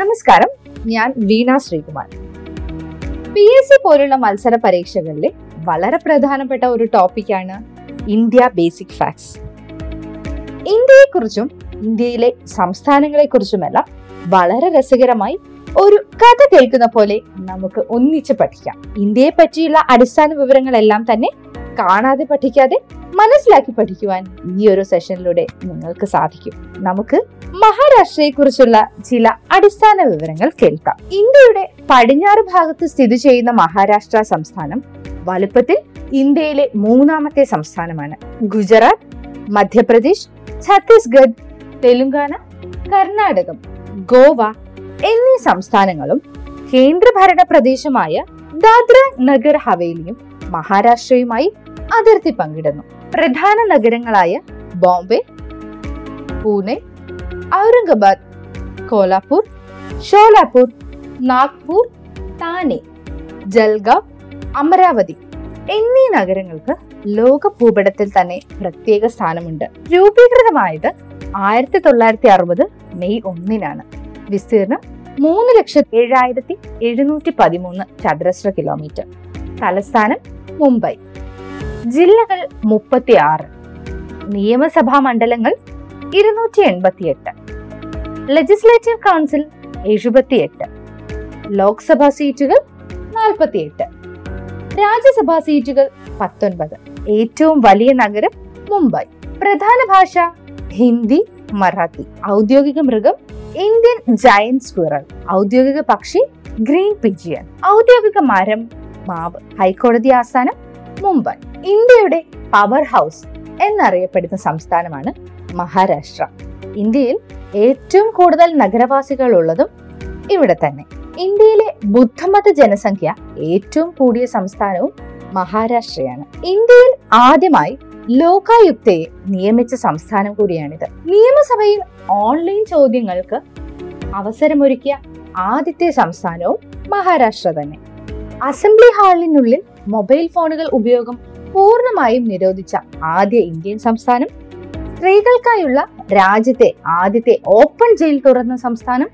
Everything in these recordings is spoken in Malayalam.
നമസ്കാരം. ഞാൻ Veena Sreekumar. P S C പോലുള്ള മത്സര പരീക്ഷകളിലെ വളരെ പ്രധാനപ്പെട്ട ഒരു ടോപ്പിക്കാണ് ഇന്ത്യ ബേസിക് ഫാക്ട്സ് ഇന്ത്യയെക്കുറിച്ചും ഇന്ത്യയിലെ സംസ്ഥാനങ്ങളെക്കുറിച്ചുമെല്ലാം വളരെ രസകരമായി ഒരു കഥ കേൾക്കുന്ന പോലെ നമുക്ക് ഒന്നിച്ച് പഠിക്കാം. ഇന്ത്യയെ പറ്റിയുള്ള അടിസ്ഥാന വിവരങ്ങളെല്ലാം തന്നെ കാണാതെ പഠിക്കാതെ മനസ്സിലാക്കി പഠിക്കുവാൻ ഈ ഒരു സെഷനിലൂടെ നിങ്ങൾക്ക് സാധിക്കും. നമുക്ക് മഹാരാഷ്ട്രയെ കുറിച്ചുള്ള ചില അടിസ്ഥാന വിവരങ്ങൾ കേൾക്കാം. ഇന്ത്യയുടെ പടിഞ്ഞാറ് ഭാഗത്ത് സ്ഥിതി ചെയ്യുന്ന മഹാരാഷ്ട്ര സംസ്ഥാനം വലുപ്പത്തിൽ ഇന്ത്യയിലെ മൂന്നാമത്തെ സംസ്ഥാനമാണ്. ഗുജറാത്ത് മധ്യപ്രദേശ് ഛത്തീസ്ഗഡ് തെലുങ്കാന കർണാടകം ഗോവ എന്നീ സംസ്ഥാനങ്ങളും കേന്ദ്രഭരണ പ്രദേശമായ ദാദ്ര നഗർ ഹവേലിയും മഹാരാഷ്ട്രയുമായി അതിർത്തി പങ്കിടുന്നു. പ്രധാന നഗരങ്ങളായ ബോംബെ പൂനെ ഔറംഗബാദ് കോലാപൂർ ഷോലാപൂർ നാഗ്പൂർ താനെ ജൽഗാവ് അമരാവതി എന്നീ നഗരങ്ങൾക്ക് ലോക ഭൂപടത്തിൽ തന്നെ പ്രത്യേക സ്ഥാനമുണ്ട്. രൂപീകൃതമായത് ആയിരത്തി തൊള്ളായിരത്തി അറുപത് മെയ് ഒന്നിനാണ്. വിസ്തീർണം മൂന്ന് ലക്ഷത്തി ഏഴായിരത്തി എഴുന്നൂറ്റി പതിമൂന്ന് ചതുരശ്ര കിലോമീറ്റർ. തലസ്ഥാനം മുംബൈ. ജില്ലകൾ മുപ്പത്തി ആറ് നിയമസഭാ മണ്ഡലങ്ങൾ ഇരുന്നൂറ്റി എൺപത്തിയെട്ട് ലെജിസ്ലേറ്റീവ് കൗൺസിൽ എഴുപത്തിയെട്ട്. ലോക്സഭാ സീറ്റുകൾ നാൽപ്പത്തിയെട്ട്. രാജ്യസഭാ സീറ്റുകൾ പത്തൊൻപത്. ഏറ്റവും വലിയ നഗരം മുംബൈ. പ്രധാന ഭാഷ ഹിന്ദി മറാത്തി. ഔദ്യോഗിക മൃഗം ഇന്ത്യൻ ജയന്റ് സ്ക്വിറൽ ഔദ്യോഗിക പക്ഷി ഗ്രീൻ പിജിയൻ ഔദ്യോഗിക മരം മാവ്. ഹൈക്കോടതി ആസ്ഥാനം മുംബൈ. ഇന്ത്യയുടെ പവർ ഹൗസ് എന്നറിയപ്പെടുന്ന സംസ്ഥാനമാണ് മഹാരാഷ്ട്ര. ഇന്ത്യയിൽ ഏറ്റവും കൂടുതൽ നഗരവാസികൾ ഉള്ളതും ഇവിടെ തന്നെ. ഇന്ത്യയിലെ ബുദ്ധമത ജനസംഖ്യ ഏറ്റവും കൂടിയ സംസ്ഥാനവും മഹാരാഷ്ട്രയാണ്. ഇന്ത്യയിൽ ആദ്യമായി ലോകായുക്തയെ നിയമിച്ച സംസ്ഥാനം കൂടിയാണിത്. നിയമസഭയിൽ ഓൺലൈൻ ചോദ്യങ്ങൾക്ക് അവസരമൊരുക്കിയ ആദ്യത്തെ സംസ്ഥാനവും മഹാരാഷ്ട്ര തന്നെ. അസംബ്ലി ഹാളിനുള്ളിൽ മൊബൈൽ ഫോണുകൾ ഉപയോഗം പൂർണമായും നിരോധിച്ച ആദ്യ ഇന്ത്യൻ സംസ്ഥാനം. സ്ത്രീകൾക്കായുള്ള രാജ്യത്തെ ആദ്യത്തെ ഓപ്പൺ ജയിൽ തുറന്ന സംസ്ഥാനം.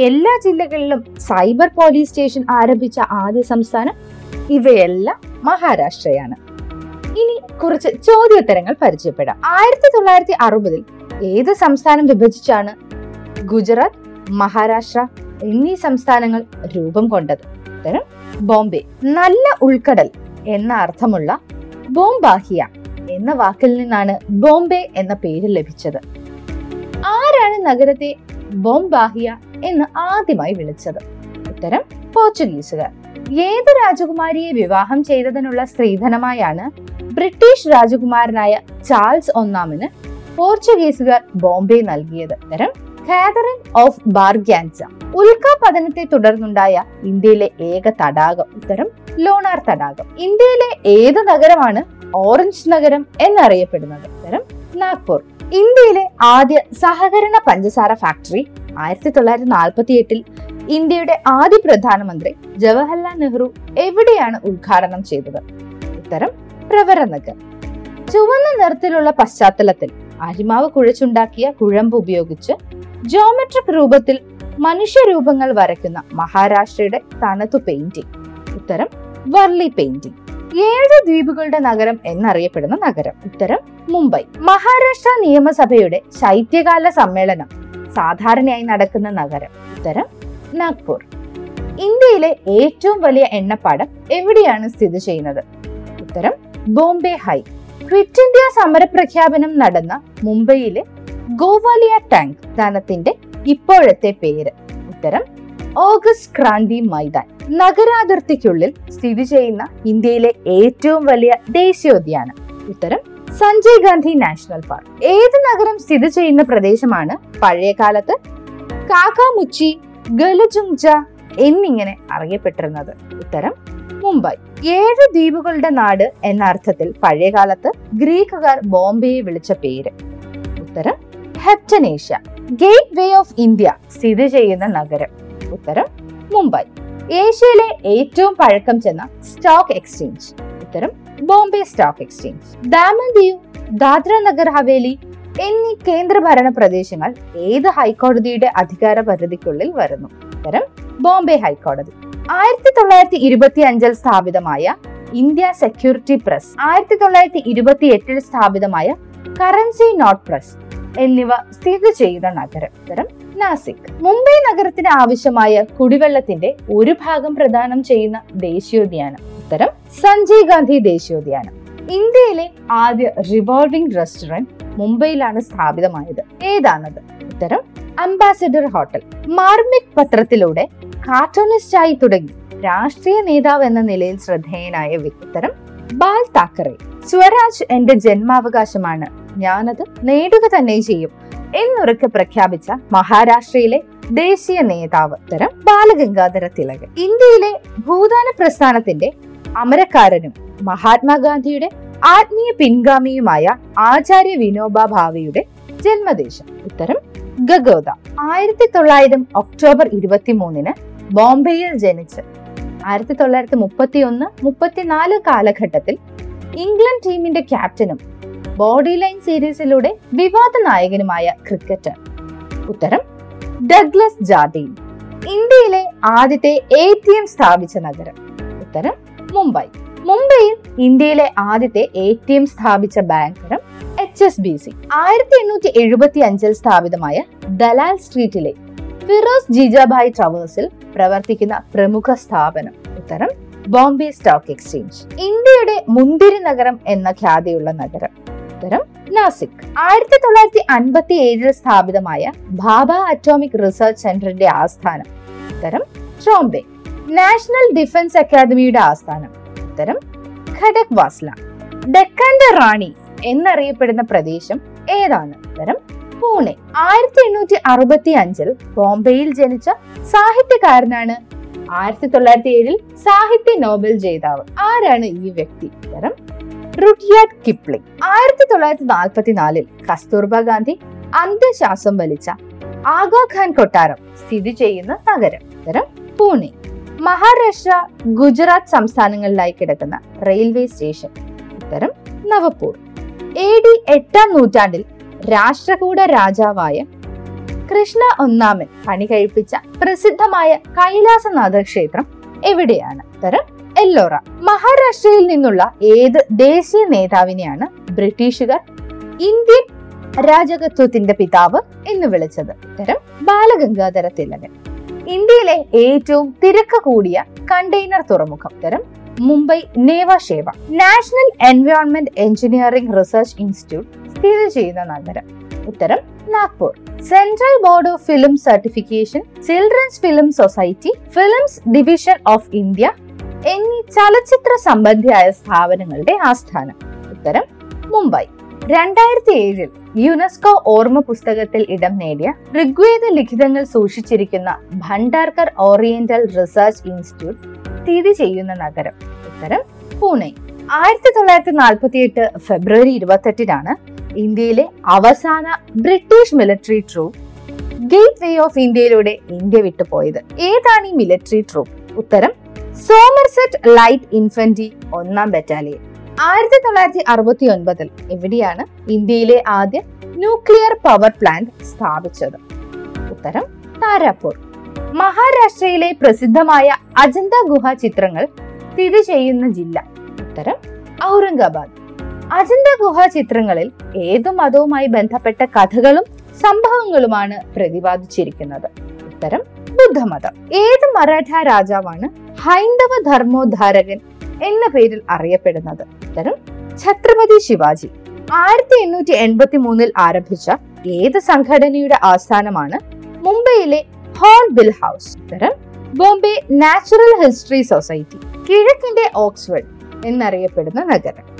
എല്ലാ ജില്ലകളിലും സൈബർ പോലീസ് സ്റ്റേഷൻ ആരംഭിച്ച ആദ്യ സംസ്ഥാനം. ഇവയെല്ലാം മഹാരാഷ്ട്രയാണ്. ഇനി കുറച്ച് ചോദ്യോത്തരങ്ങൾ പരിചയപ്പെടാം. ആയിരത്തി തൊള്ളായിരത്തി അറുപതിൽ ഏത് സംസ്ഥാനം വിഭജിച്ചാണ് ഗുജറാത്ത് മഹാരാഷ്ട്ര എന്നീ സംസ്ഥാനങ്ങൾ രൂപം കൊണ്ടത്? ഉത്തരം ബോംബെ. നല്ല ഉൾക്കടൽ എന്ന അർത്ഥമുള്ള ബോംബാഹിയ എന്ന വാക്കിൽ നിന്നാണ് ബോംബെ എന്ന പേര് ലഭിച്ചത്. ആരാണ് നഗരത്തെ ബോംബാഹിയ എന്ന് ആദ്യമായി വിളിച്ചത്? ഉത്തരം പോർച്ചുഗീസുകാർ. ഏത് രാജകുമാരിയെ വിവാഹം ചെയ്തതിനുള്ള സ്ത്രീധനമായാണ് ബ്രിട്ടീഷ് രാജകുമാരനായ ചാൾസ് ഒന്നാമന് പോർച്ചുഗീസുകാർ ബോംബെ നൽകിയത്? ഉത്തരം കാതറിൻ ഓഫ് ബാർഗ്യാൻസ ഉൽക്കാപതനത്തെ തുടർന്നുണ്ടായ ഇന്ത്യയിലെ ഏക തടാകം. ഉത്തരം ലോണാർ തടാകം. ഇന്ത്യയിലെ ഏത് നഗരമാണ് ഓറഞ്ച് നഗരം എന്നറിയപ്പെടുന്നത്? ഉത്തരം നാഗ്പൂർ. ഇന്ത്യയിലെ ആദ്യ സഹകരണ പഞ്ചസാര ഫാക്ടറി ആയിരത്തി തൊള്ളായിരത്തി നാൽപ്പത്തി എട്ടിൽ ഇന്ത്യയുടെ ആദ്യ പ്രധാനമന്ത്രി ജവഹർലാൽ നെഹ്റു എവിടെയാണ് ഉദ്ഘാടനം ചെയ്തത്? ഉത്തരം പ്രവരനഗർ ചുവന്ന നിറത്തിലുള്ള പശ്ചാത്തലത്തിൽ അരിമാവ് കുഴച്ചുണ്ടാക്കിയ കുഴമ്പ് ഉപയോഗിച്ച് ജോമെട്രിക് രൂപത്തിൽ മനുഷ്യരൂപങ്ങൾ വരയ്ക്കുന്ന മഹാരാഷ്ട്രയുടെ തനതു പെയിന്റിംഗ് ഉത്തരം വർലി പെയിന്റിംഗ് ഏഴ് ദ്വീപുകളുടെ നഗരം എന്നറിയപ്പെടുന്ന നഗരം. ഉത്തരം മുംബൈ. മഹാരാഷ്ട്ര നിയമസഭയുടെ ശൈത്യകാല സമ്മേളനം സാധാരണയായി നടക്കുന്ന നഗരം. ഉത്തരം നാഗ്പൂർ. ഇന്ത്യയിലെ ഏറ്റവും വലിയ എണ്ണപ്പാടം എവിടെയാണ് സ്ഥിതി ചെയ്യുന്നത്? ഉത്തരം ബോംബെ ഹൈ. ക്വിറ്റ് ഇന്ത്യ സമരപ്രഖ്യാപനം നടന്ന മുംബൈയിലെ ഗോവാലിയ ടാങ്ക് സ്ഥാനത്തിന്റെ ഇപ്പോഴത്തെ പേര്. ഉത്തരം ഓഗസ്റ്റ് ക്രാന്തി മൈതാൻ. നഗരാതിർത്തിക്കുള്ളിൽ സ്ഥിതി ചെയ്യുന്ന ഇന്ത്യയിലെ ഏറ്റവും വലിയ ദേശീയോദ്യാനം. ഉത്തരം സഞ്ജയ് ഗാന്ധി നാഷണൽ പാർക്ക്. ഏത് നഗരം സ്ഥിതി ചെയ്യുന്ന പ്രദേശമാണ് പഴയകാലത്ത് കാക്കാമുച്ചി ഗലുജുംജ എന്നിങ്ങനെ അറിയപ്പെട്ടിരുന്നത്? ഉത്തരം മുംബൈ. ഏഴ് ദ്വീപുകളുടെ നാട് എന്ന അർത്ഥത്തിൽ പഴയകാലത്ത് ഗ്രീക്കുകാർ ബോംബെയെ വിളിച്ച പേര്. ഉത്തരം Heptanesia gateway of India സ്ഥിതി ചെയ്യുന്ന നഗരം. ഉത്തരം മുംബൈ. ഏഷ്യയിലെ ഏറ്റവും പഴക്കം ചെന്ന സ്റ്റോക്ക് എക്സ്ചേഞ്ച്. ഉത്തരം ബോംബെ സ്റ്റോക്ക് എക്സ്ചേഞ്ച്. ദാമൻ ദ്വീപ് ദാദ്ര നഗർ ഹവേലി എന്നീ കേന്ദ്രഭരണ പ്രദേശങ്ങൾ ഏത് ഹൈക്കോടതിയുടെ അധികാര പരിധിക്കുള്ളിൽ വരുന്നു? ഉത്തരം ബോംബെ ഹൈക്കോടതി. ആയിരത്തി തൊള്ളായിരത്തി ഇരുപത്തി അഞ്ചിൽ സ്ഥാപിതമായ ഇന്ത്യ സെക്യൂരിറ്റി പ്രസ് ആയിരത്തി തൊള്ളായിരത്തി ഇരുപത്തി എട്ടിൽ സ്ഥാപിതമായ കറൻസി നോട്ട് പ്രസ് എന്നിവ സ്ഥിതി ചെയ്യുന്ന നഗരം നാസിക്. മുംബൈ നഗരത്തിന് ആവശ്യമായ കുടിവെള്ളത്തിന്റെ ഒരു ഭാഗം പ്രദാനം ചെയ്യുന്ന ദേശീയോദ്യാനം ഉത്തരം സഞ്ജയ് ഗാന്ധി ദേശീയോദ്യാനം. ഇന്ത്യയിലെ ആദ്യ റിവോൾവിംഗ് റെസ്റ്റോറന്റ് മുംബൈയിലാണ് സ്ഥാപിതമായത്. ഏതാണത്? ഉത്തരം അംബാസഡർ ഹോട്ടൽ മാർമിക് പത്രത്തിലൂടെ കാർട്ടൂണിസ്റ്റായി തുടങ്ങി. രാഷ്ട്രീയ നേതാവ് എന്ന നിലയിൽ ശ്രദ്ധേയനായ വ്യക്തിത്തരം ബാൽ താക്കറെ. സ്വരാജ് എന്റെ ജന്മാവകാശമാണ്. ഞാനത് നേടുക തന്നെ ചെയ്യും എന്നുറക്കെ പ്രഖ്യാപിച്ച മഹാരാഷ്ട്രയിലെ ദേശീയ നേതാവ് തരം ബാലഗംഗാധര തിലകൻ. ഇന്ത്യയിലെ ഭൂദാന പ്രസ്ഥാനത്തിന്റെ അമരക്കാരനും മഹാത്മാഗാന്ധിയുടെ ആത്മീയ പിൻഗാമിയുമായ ആചാര്യ വിനോബ ഭാവയുടെ ജന്മദേശം. ഉത്തരം ഗഗോദ. ആയിരത്തി തൊള്ളായിരം ഒക്ടോബർ ഇരുപത്തിമൂന്നിന് ബോംബെയിൽ ജനിച്ച്. ആയിരത്തി തൊള്ളായിരത്തി മുപ്പത്തി ഒന്ന് മുപ്പത്തിനാല് കാലഘട്ടത്തിൽ ഇംഗ്ലണ്ട് ടീമിന്റെ ക്യാപ്റ്റനും ബോഡി ലൈൻ സീരീസിലൂടെ വിവാദ നായകനുമായ ക്രിക്കറ്റർ ഉത്തരം ഡഗ്ലസ് ജാർഡീൻ ഇന്ത്യയിലെ ആദ്യത്തെ എ ടി എം സ്ഥാപിച്ച നഗരം. ഉത്തരം മുംബൈ. മുംബൈയിൽ ഇന്ത്യയിലെ ആദ്യത്തെ എ ടി എം സ്ഥാപിച്ച ബാങ്കറും തരം എച്ച് എസ് ബി സി. ആയിരത്തി എണ്ണൂറ്റി എഴുപത്തി അഞ്ചിൽ സ്ഥാപിതമായ ദലാൽ സ്ട്രീറ്റിലെ ഫിറോസ് ജിജാഭായ് ടവേഴ്സിൽ പ്രവർത്തിക്കുന്ന പ്രമുഖ സ്ഥാപനം. ഉത്തരം ബോംബെ സ്റ്റോക്ക് എക്സ്ചേഞ്ച്. ഇന്ത്യയുടെ മുന്തിരി നഗരം എന്ന ഖ്യാതിയുള്ള നഗരം. ഉത്തരം നാസിക്. ആയിരത്തി തൊള്ളായിരത്തി അൻപത്തി ഏഴിൽ സ്ഥാപിതമായ ഭാബ അറ്റോമിക് റിസർച്ച് സെന്ററിന്റെ ആസ്ഥാനം. ഉത്തരം ട്രോംബെ. നാഷണൽ ഡിഫൻസ് അക്കാദമിയുടെ ആസ്ഥാനം. ഉത്തരം ഖഡക് വാസ്ല. ഡെക്കാന്റെ റാണി എന്നറിയപ്പെടുന്ന പ്രദേശം ഏതാണ്? ഉത്തരം പൂനെ ആയിരത്തി എണ്ണൂറ്റി അറുപത്തി അഞ്ചിൽ ബോംബെയിൽ ജനിച്ച സാഹിത്യകാരനാണ്. ആയിരത്തി തൊള്ളായിരത്തി ഏഴിൽ സാഹിത്യ നോബൽ ജേതാവ്. ആരാണ് ഈ വ്യക്തി? ഉത്തരം റുഡ്യാർഡ് കിപ്ലിംഗ് ആയിരത്തി തൊള്ളായിരത്തി നാൽപ്പത്തിനാലിൽ കസ്തൂർബ ഗാന്ധി അന്ത്യശ്വാസം വലിച്ച ആഗാഖാൻ കൊട്ടാരം സ്ഥിതി ചെയ്യുന്ന നഗരം. ഉത്തരം പൂനെ മഹാരാഷ്ട്ര ഗുജറാത്ത് സംസ്ഥാനങ്ങളിലായി കിടക്കുന്ന റെയിൽവേ സ്റ്റേഷൻ. ഉത്തരം നവപൂർ എ ഡി എട്ടാം നൂറ്റാണ്ടിൽ രാഷ്ട്രകൂട രാജാവായ കൃഷ്ണ ഒന്നാമൻ പണി കഴിപ്പിച്ച പ്രസിദ്ധമായ കൈലാസനാഥ ക്ഷേത്രം എവിടെയാണ്? ഉത്തരം എല്ലോറ. മഹാരാഷ്ട്രയിൽ നിന്നുള്ള ഏത് ദേശീയ നേതാവിനെയാണ് ബ്രിട്ടീഷുകാർ ഇന്ത്യൻ രാജകത്വത്തിന്റെ പിതാവ് എന്ന് വിളിച്ചത്? ഉത്തരം ബാലഗംഗാധര തിലകൻ. ഇന്ത്യയിലെ ഏറ്റവും തിരക്ക് കൂടിയ കണ്ടെയ്നർ തുറമുഖം. ഉത്തരം Mumbai നേവാഷേവ. National environment engineering research institute സ്ഥിതി ചെയ്യുന്ന നഗരം. ഉത്തരം Nagpur. Central board of film certification children's film society films division of India എന്നീ ചലച്ചിത്ര സംബന്ധിയായ സ്ഥാപനങ്ങളുടെ ആസ്ഥാനം. ഉത്തരം മുംബൈ. രണ്ടായിരത്തി ഏഴിൽ യുനെസ്കോ ഓർമ്മ പുസ്തകത്തിൽ ഇടം നേടിയ ഋഗ്വേദ ലിഖിതങ്ങൾ സൂക്ഷിച്ചിരിക്കുന്ന ഭണ്ഡാർക്കർ ഓറിയന്റൽ റിസർച്ച് ഇൻസ്റ്റിറ്റ്യൂട്ട് സ്ഥിതി ചെയ്യുന്ന നഗരം. ഉത്തരം പൂനെ. ആയിരത്തി തൊള്ളായിരത്തി നാൽപ്പത്തി എട്ട് ഫെബ്രുവരി ഇരുപത്തെട്ടിനാണ് ഇന്ത്യയിലെ അവസാന British military troop gateway of ഇന്ത്യയിലൂടെ India വിട്ടുപോയത് ഏതാണ് ഈ മിലിറ്ററി ട്രൂപ്പ് ഉത്തരം സോമർസെറ്റ് ലൈറ്റ് ഇൻഫൻട്രി ഒന്നാം ബറ്റാലിയൻ ആയിരത്തി തൊള്ളായിരത്തി അറുപത്തി ഒൻപതിൽ എവിടെയാണ് ഇന്ത്യയിലെ ആദ്യ ന്യൂക്ലിയർ പവർ പ്ലാന്റ് സ്ഥാപിച്ചത്? ഉത്തരം താരാപൂർ. മഹാരാഷ്ട്രയിലെ പ്രസിദ്ധമായ അജന്ത ഗുഹ ചിത്രങ്ങൾ സ്ഥിതി ചെയ്യുന്ന ജില്ല. ഉത്തരം ഔറംഗാബാദ്. അജന്ത ഗുഹ ചിത്രങ്ങളിൽ ഏതു മതവുമായി ബന്ധപ്പെട്ട കഥകളും സംഭവങ്ങളുമാണ് പ്രതിപാദിച്ചിരിക്കുന്നത്. ഉത്തരം ബുദ്ധമതം. ഏത് മറാഠ രാജാവാണ് ഹൈന്ദവ ധർമ്മോദ്ധാരകൻ എന്ന പേരിൽ അറിയപ്പെടുന്നത്? ഉത്തരം ഛത്രപതി ശിവാജി. ആയിരത്തി എണ്ണൂറ്റി എൺപത്തി മൂന്നിൽ ആരംഭിച്ച ഏത് സംഘടനയുടെ ആസ്ഥാനമാണ് മുംബൈയിലെ ഹോൺ ബിൽ ഹൗസ്? ഉത്തരം ബോംബെ നാച്ചുറൽ ഹിസ്റ്ററി സൊസൈറ്റി കിഴക്കിന്റെ ഓക്സ്ഫോർഡ് എന്നറിയപ്പെടുന്ന നഗരം.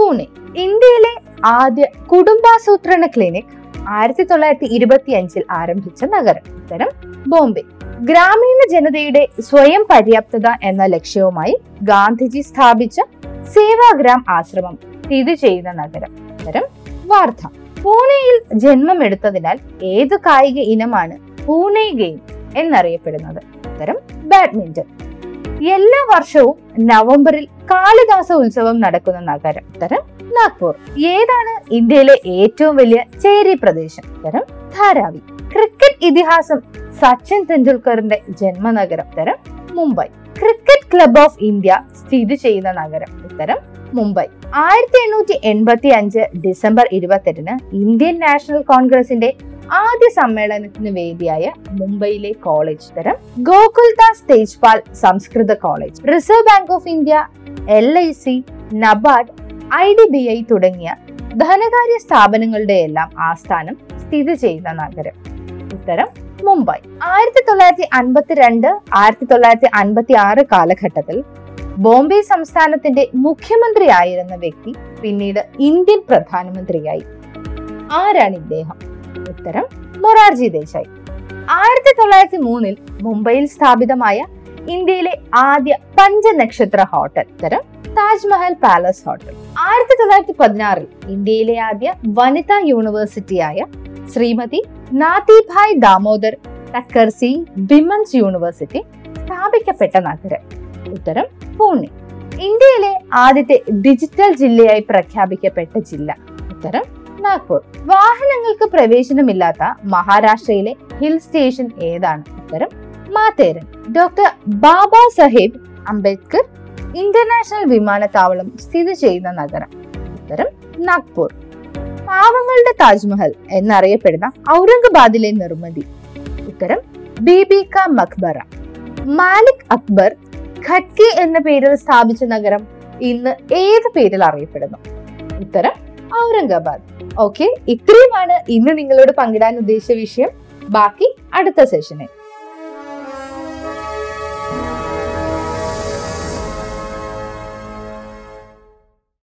പൂനെ ഇന്ത്യയിലെ ആദ്യ കുടുംബാസൂത്രണ ക്ലിനിക് ആയിരത്തി തൊള്ളായിരത്തി ഇരുപത്തി അഞ്ചിൽ ആരംഭിച്ച നഗരം. ഉത്തരം ബോംബെ. ഗ്രാമീണ ജനതയുടെ സ്വയം പര്യാപ്തത എന്ന ലക്ഷ്യവുമായി ഗാന്ധിജി സ്ഥാപിച്ച സേവാഗ്രാം ആശ്രമം സ്ഥിതി ചെയ്യുന്ന നഗരം. ഉത്തരം വാർധ പൂനെയിൽ ജന്മമെടുത്തതിനാൽ ഏത് കായിക ഇനമാണ് പൂനെ ഗെയിം എന്നറിയപ്പെടുന്നത്. ഉത്തരം ബാഡ്മിന്റൺ. എല്ലാ വർഷവും നവംബറിൽ കാളിദാസ ഉത്സവം നടക്കുന്ന നഗരം. തരം നാഗ്പൂർ. ഏതാണ് ഇന്ത്യയിലെ ഏറ്റവും വലിയ ചേരി പ്രദേശം? തരം ധാരാവി. ക്രിക്കറ്റ് ഇതിഹാസം സച്ചിൻ തെണ്ടുൽക്കറിന്റെ ജന്മനഗരം. തരം Mumbai. Cricket club of India സ്ഥിതി ചെയ്യുന്ന നഗരം. ഉത്തരം മുംബൈ. ആയിരത്തി എണ്ണൂറ്റി എൺപത്തി അഞ്ച് ഡിസംബർ ഇരുപത്തെട്ടിന് ഇന്ത്യൻ നാഷണൽ കോൺഗ്രസിന്റെ ആദ്യ സമ്മേളനത്തിന് വേദിയായ മുംബൈയിലെ കോളേജ് തരം ഗോകുൽദാസ് തേജ്പാൽ സംസ്കൃത college reserve bank of India L I C NABARD I D B I തുടങ്ങിയ ധനകാര്യ സ്ഥാപനങ്ങളുടെ എല്ലാം ആസ്ഥാനം സ്ഥിതി ചെയ്യുന്ന നഗരം. ഉത്തരം മുംബൈ. ആയിരത്തി തൊള്ളായിരത്തി അൻപത്തിരണ്ട് ആയിരത്തി തൊള്ളായിരത്തി അൻപത്തി ആറ് കാലഘട്ടത്തിൽ ബോംബെ സംസ്ഥാനത്തിന്റെ മുഖ്യമന്ത്രിയായിരുന്ന വ്യക്തി പിന്നീട് ഇന്ത്യൻ പ്രധാനമന്ത്രിയായി. ആരാണ് ഇദ്ദേഹം? ഉത്തരം മൊറാർജി ദേശായി. ആയിരത്തി തൊള്ളായിരത്തി മൂന്നിൽ മുംബൈയിൽ സ്ഥാപിതമായ ഇന്ത്യയിലെ ആദ്യ പഞ്ചനക്ഷത്ര ഹോട്ടൽ ഉത്തരം താജ്മഹൽ പാലസ് ഹോട്ടൽ. ആയിരത്തി തൊള്ളായിരത്തി പതിനാറിൽ ഇന്ത്യയിലെ ആദ്യ വനിതാ യൂണിവേഴ്സിറ്റിയായ ശ്രീമതി നാതിഭായ് ദാമോദർ തക്കർസി വിമൻസ് യൂണിവേഴ്സിറ്റി സ്ഥാപിക്കപ്പെട്ട നഗരം ഉത്തരം പൂനെ. ഇന്ത്യയിലെ ആദ്യത്തെ ഡിജിറ്റൽ ജില്ലയായി പ്രഖ്യാപിക്കപ്പെട്ട ജില്ല ഉത്തരം നാഗ്പൂർ. വാഹനങ്ങൾക്ക് പ്രവേശനമില്ലാത്ത മഹാരാഷ്ട്രയിലെ ഹിൽ സ്റ്റേഷൻ ഏതാണ്? ഉത്തരം മാതേരൻ ഡോക്ടർ ബാബാ സാഹേബ് അംബേദ്കർ ഇന്റർനാഷണൽ വിമാനത്താവളം സ്ഥിതി ചെയ്യുന്ന നഗരം. ഉത്തരം നാഗ്പൂർ. പാവങ്ങളുടെ താജ്മഹൽ എന്നറിയപ്പെടുന്ന ഔറംഗബാദിലെ നിർമ്മിതി. ഉത്തരം ബീബി ക മക്ബറ മാലിക് അക്ബർ ഖട്കി എന്ന പേരിൽ സ്ഥാപിച്ച നഗരം ഇന്ന് ഏത് പേരിൽ അറിയപ്പെടുന്നു? ഉത്തരം ഔറംഗാബാദ്. ഓക്കെ? ഇത്രയുമാണ് ഇന്ന് നിങ്ങളോട് പങ്കിടാൻ ഉദ്ദേശിച്ച വിഷയം. ബാക്കി അടുത്ത സെഷനിൽ